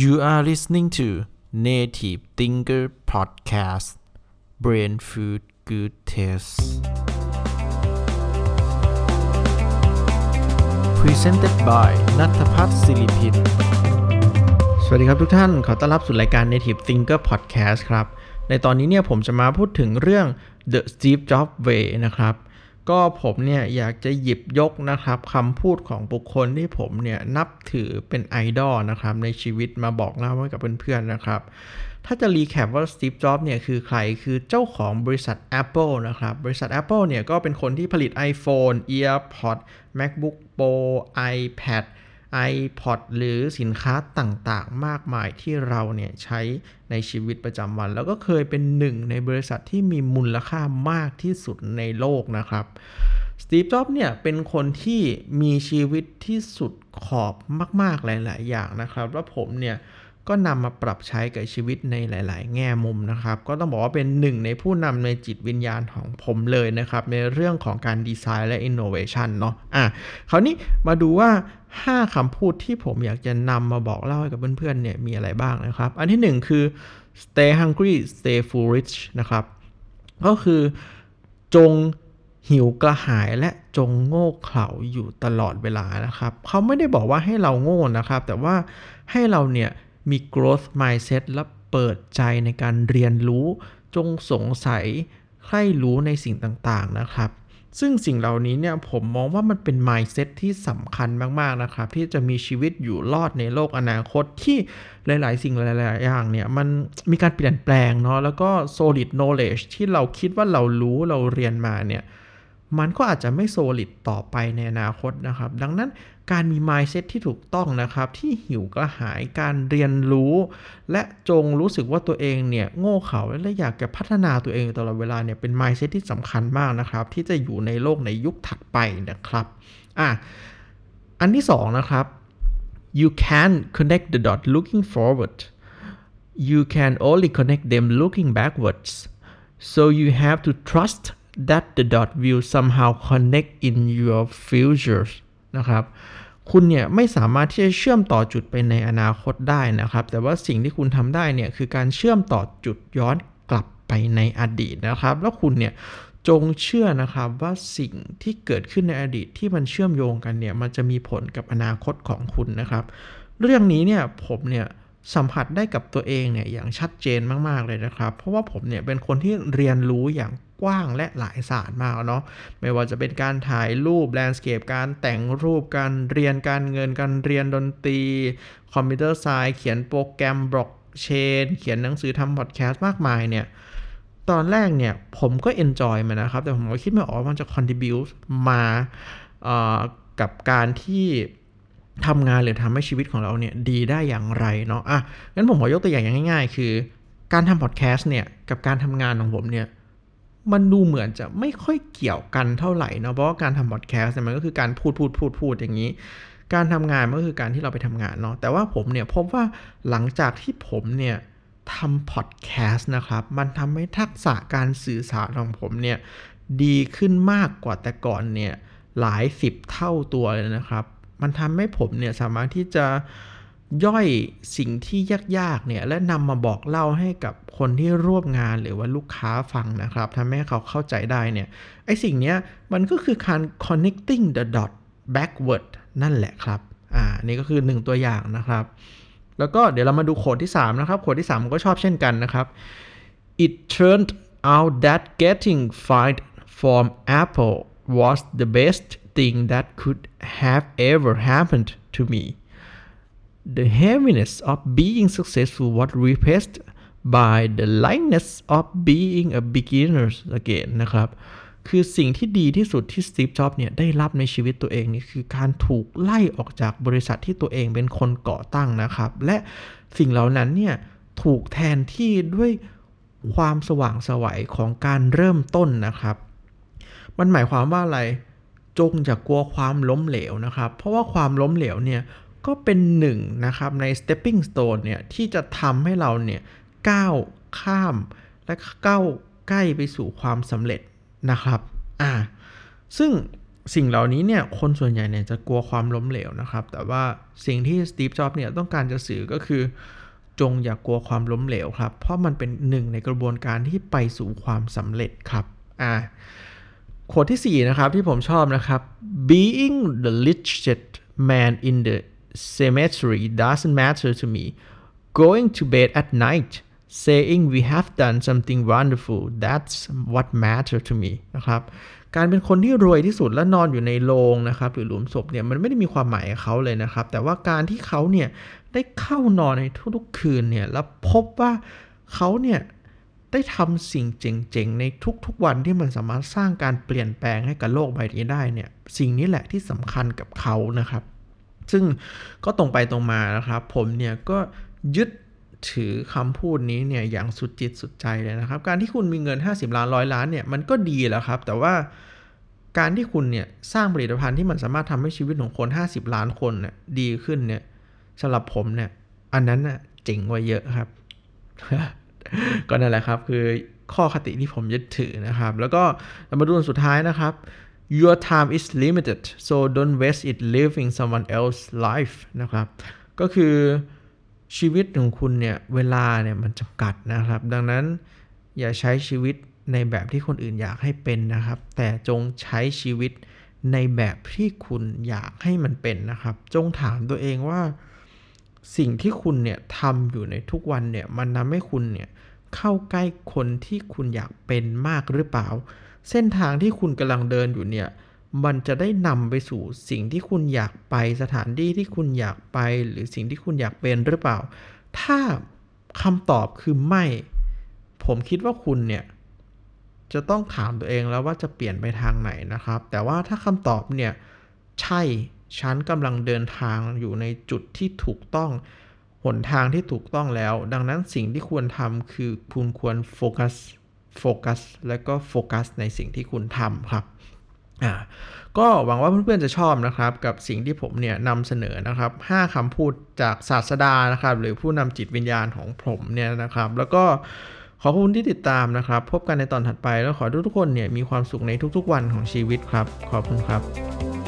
You are listening to Native Thinker Podcast Brain Food Good Taste Presented by นัทพัฒน์ศิริพินสวัสดีครับทุกท่าน ขอต้อนรับสู่รายการ Native Thinker Podcast ครับ ในตอนนี้เนี่ยผมจะมาพูดถึงเรื่อง The Steve Jobs Way นะครับ ก็ผมเนี่ยอยากจะหยิบยกนะครับคำพูดของบุคคลที่ผมเนี่ยนับถือเป็นไอดอลนะครับในชีวิตมาบอกเล่าให้กับเพื่อนๆนะครับ ถ้าจะ recap ว่าสตีฟ จ็อบส์เนี่ยคือใครคือเจ้าของบริษัท Apple นะครับ บริษัท Apple เนี่ยก็เป็นคนที่ผลิต iPhone EarPod MacBook Pro iPad iPod หรือสินค้าต่างๆ มากมายที่เราเนี่ยใช้ในชีวิตประจำวัน แล้วก็เคยเป็นหนึ่งในบริษัทที่มีมูลค่ามากที่สุดในโลกนะครับสตีฟ จ็อบส์เนี่ยเป็นคนที่มีชีวิตที่สุดขอบมาก ๆ หลาย ๆ อย่างนะครับ ว่าผมเนี่ย ก็นำมาปรับใช้กับชีวิตในหลาย ๆ แง่มุมนะครับ ก็ต้องบอกว่าเป็นหนึ่งในผู้นำในจิตวิญญาณของผมเลยนะครับ ในเรื่องของการดีไซน์และอินโนเวชันเนาะอะคราวนี้มาดูว่า 5คำพูดที่ผมอยากจะนำมาบอกเล่าให้กับเพื่อน ๆ เนี่ยมีอะไรบ้างนะครับ อันที่ 1 คือ stay hungry stay foolish นะครับ ก็คือจงหิวกระหายและจงโง่เขลาอยู่ตลอดเวลานะครับ เขาไม่ได้บอกว่าให้เราโง่นะครับ แต่ว่าให้เราเนี่ย มี growth mindset และเปิดใจในการเรียนรู้จงสงสัยใคร่รู้ในสิ่งต่างๆนะครับ ซึ่งสิ่งเหล่านี้เนี่ยผมมองว่ามันเป็น mindset ที่สำคัญมากๆนะครับ ที่จะมีชีวิตอยู่รอดในโลกอนาคตที่หลายๆ สิ่งหลายๆ อย่างเนี่ยมันมีการเปลี่ยนแปลงเนาะแล้วก็ solid knowledge ที่เราคิดว่าเรารู้เราเรียนมาเนี่ย มันก็อาจจะไม่โซลิดต่อไปในอนาคตนะครับ ดังนั้นการมี mindset ที่ถูกต้องนะครับ ที่หิวกระหายการเรียนรู้ และจงรู้สึกว่าตัวเองเนี่ยโง่เขลาและอยากจะพัฒนาตัวเองตลอดเวลาเนี่ยเป็น mindset ที่สำคัญมากนะครับ ที่จะอยู่ในโลกในยุคถัดไปนะครับอะอันที่สองนะครับ you can connect the dot looking forward you can only connect them looking backwards so you have to trust that the dot will somehow connect in your future นะครับคุณเนี่ยไม่สามารถที่จะเชื่อมต่อจุดไปในอนาคตได้นะครับ แต่ว่าสิ่งที่คุณทำได้เนี่ยคือการเชื่อมต่อจุดย้อนกลับไปในอดีตนะครับ แล้วคุณเนี่ยจงเชื่อนะครับว่าสิ่งที่เกิดขึ้นในอดีตที่มันเชื่อมโยงกันเนี่ยมันจะมีผลกับอนาคตของคุณนะครับ เรื่องนี้เนี่ยผมเนี่ย สัมผัสได้กับตัวเองเนี่ยอย่างชัดเจนมาก ๆ เลยนะครับ เพราะว่าผมเนี่ยเป็นคนที่เรียนรู้อย่างกว้างและหลายศาสตร์มากเนาะไม่ว่าจะเป็นการถ่ายรูป landscape การแต่งรูปการเรียนการเงินการเรียนดนตรี computer science เขียนโปรแกรมบล็อกเชน เขียนหนังสือทำพอดแคสต์มากมายเนี่ยตอนแรกเนี่ยผมก็ enjoy มันนะครับ แต่ผมก็คิดไม่ออกว่ามันจะ contribute มากับการที่ ทำงานหรือทำให้ชีวิตของเราเนี่ยดีได้อย่างไรเนาะอะงั้นผมขอยกตัวอย่างง่ายๆ คือ การทำพอดแคสต์เนี่ยกับการทำงานของผมเนี่ยมันดูเหมือนจะไม่ค่อยเกี่ยวกันเท่าไหร่เนาะเพราะว่าการทำพอดแคสต์เนี่ยมันก็คือการพูดพูดพูดพูดอย่างนี้ การทำงานมันก็คือการที่เราไปทำงานเนาะแต่ว่าผมเนี่ยพบว่าหลังจากที่ผมเนี่ยทำพอดแคสต์นะครับมันทำให้ทักษะการสื่อสารของผมเนี่ยดีขึ้นมากกว่าแต่ก่อนเนี่ยหลายสิบเท่าตัวเลยนะครับ มันทำให้ผมเนี่ยสามารถที่จะย่อยสิ่งที่ยากๆเนี่ยและนำมาบอกเล่าให้กับคนที่ร่วมงานหรือว่าลูกค้าฟังนะครับทำให้เขาเข้าใจได้เนี่ยไอสิ่งเนี้ยมันก็คือการ connecting the dot backward นั่นแหละครับอ่านี่ก็คือ 1 ตัวอย่างนะครับ แล้วก็เดี๋ยวเรามาดูโคดที่ 3 นะครับโคดที่3ผมก็ชอบเช่นกันนะครับ it turned out that getting fired from Apple was the best thing that could have ever happened to me the heaviness of being successful was replaced by the lightness of being a beginner again นะครับคือสิ่งที่ดีที่สุดที่สตีฟ จ็อบเนี่ยได้รับในชีวิตตัวเองนี่คือการถูกไล่ออกจากบริษัทที่ตัวเองเป็นคนก่อตั้งนะครับ และสิ่งเหล่านั้นเนี่ยถูกแทนที่ด้วยความสว่างสวัยของการเริ่มต้นนะครับ มันหมายความว่าอะไร จงอย่ากกลัวความล้มเหลวนะครับ เพราะว่าความล้มเหลวเนี่ยก็เป็นหนึ่งนะครับใน stepping stone เนี่ยที่จะทำให้เราเนี่ยก้าวข้ามและก้าวใกล้ไปสู่ความสำเร็จนะครับอ่าซึ่งสิ่งเหล่านี้เนี่ยคนส่วนใหญ่เนี่ยจะกลัวความล้มเหลวนะครับ แต่ว่าสิ่งที่สตีฟ จ็อบเนี่ยต้องการจะสื่อก็คือ จงอย่ากกลัวความล้มเหลวครับ เพราะมันเป็นหนึ่งในกระบวนการที่ไปสู่ความสำเร็จครับอ่า ขวดที่ 4 นะครับ ที่ผมชอบนะครับ being the richest man in the cemetery doesn't matter to me going to bed at night saying we have done something wonderful that's what matter to me นะครับ การเป็นคนที่รวยที่สุดและนอนอยู่ในโรงนะครับ หรือหลุมศพเนี่ยมันไม่ได้มีความหมายกับเขาเลยนะครับ แต่ว่าการที่เขาเนี่ยได้เข้านอนในทุกๆคืนเนี่ยแล้วพบว่าเขาเนี่ย ได้ทำสิ่งเจ๋งๆ ในทุกๆวันที่มันสามารถสร้างการเปลี่ยนแปลงให้กับโลกใบนี้ได้เนี่ยสิ่งนี้แหละที่สำคัญกับเขานะครับ ซึ่งก็ตรงไปตรงมานะครับ ผมเนี่ยก็ยึดถือคำพูดนี้เนี่ยอย่างสุดจิตสุดใจเลยนะครับ การที่คุณมีเงิน 50 ล้านร้อยล้านเนี่ยมันก็ดีแล้วครับ แต่ว่าการที่คุณเนี่ยสร้างผลิตภัณฑ์ที่มันสามารถทำให้ชีวิตของคน 50 ล้านคนเนี่ยดีขึ้นเนี่ยสำหรับผมเนี่ยอันนั้นน่ะเจ๋งกว่าเยอะครับ ก็นั่นแหละครับ คือข้อคติที่ผมยึดถือนะครับ แล้วก็มาดูสุดท้ายนะครับ your time is limited so don't waste it living someone else's life นะครับ ก็คือชีวิตของคุณเนี่ย เวลาเนี่ยมันจำกัดนะครับ ดังนั้นอย่าใช้ชีวิตในแบบที่คนอื่นอยากให้เป็นนะครับ แต่จงใช้ชีวิตในแบบที่คุณอยากให้มันเป็นนะครับ จงถามตัวเองว่า สิ่งที่คุณเนี่ยทำอยู่ในทุกวันเนี่ยมันทำให้คุณเนี่ยเข้าใกล้คนที่คุณอยากเป็นมากหรือเปล่า เส้นทางที่คุณกำลังเดินอยู่เนี่ยมันจะได้นำไปสู่สิ่งที่คุณอยากไปสถานที่ที่คุณอยากไป หรือสิ่งที่คุณอยากเป็นหรือเปล่า ถ้าคำตอบคือไม่ ผมคิดว่าคุณเนี่ยจะต้องถามตัวเองแล้วว่าจะเปลี่ยนไปทางไหนนะครับ แต่ว่าถ้าคำตอบเนี่ยใช่ ฉันกำลังเดินทางอยู่ในจุดที่ถูกต้องหนทางที่ถูกต้องแล้ว ดังนั้นสิ่งที่ควรทำคือคุณควรโฟกัสโฟกัสและก็โฟกัสในสิ่งที่คุณทำครับอ่าก็หวังว่าเพื่อนๆจะชอบนะครับกับสิ่งที่ผมเนี่ยนำเสนอนะครับ 5คำพูดจากศาสดานะครับหรือผู้นำจิตวิญญาณของผมเนี่ยนะครับ แล้วก็ขอบคุณที่ติดตามนะครับ พบกันในตอนถัดไปแล้วขอทุกทุกคนเนี่ยมีความสุขในทุกๆวันของชีวิตครับ ขอบคุณครับ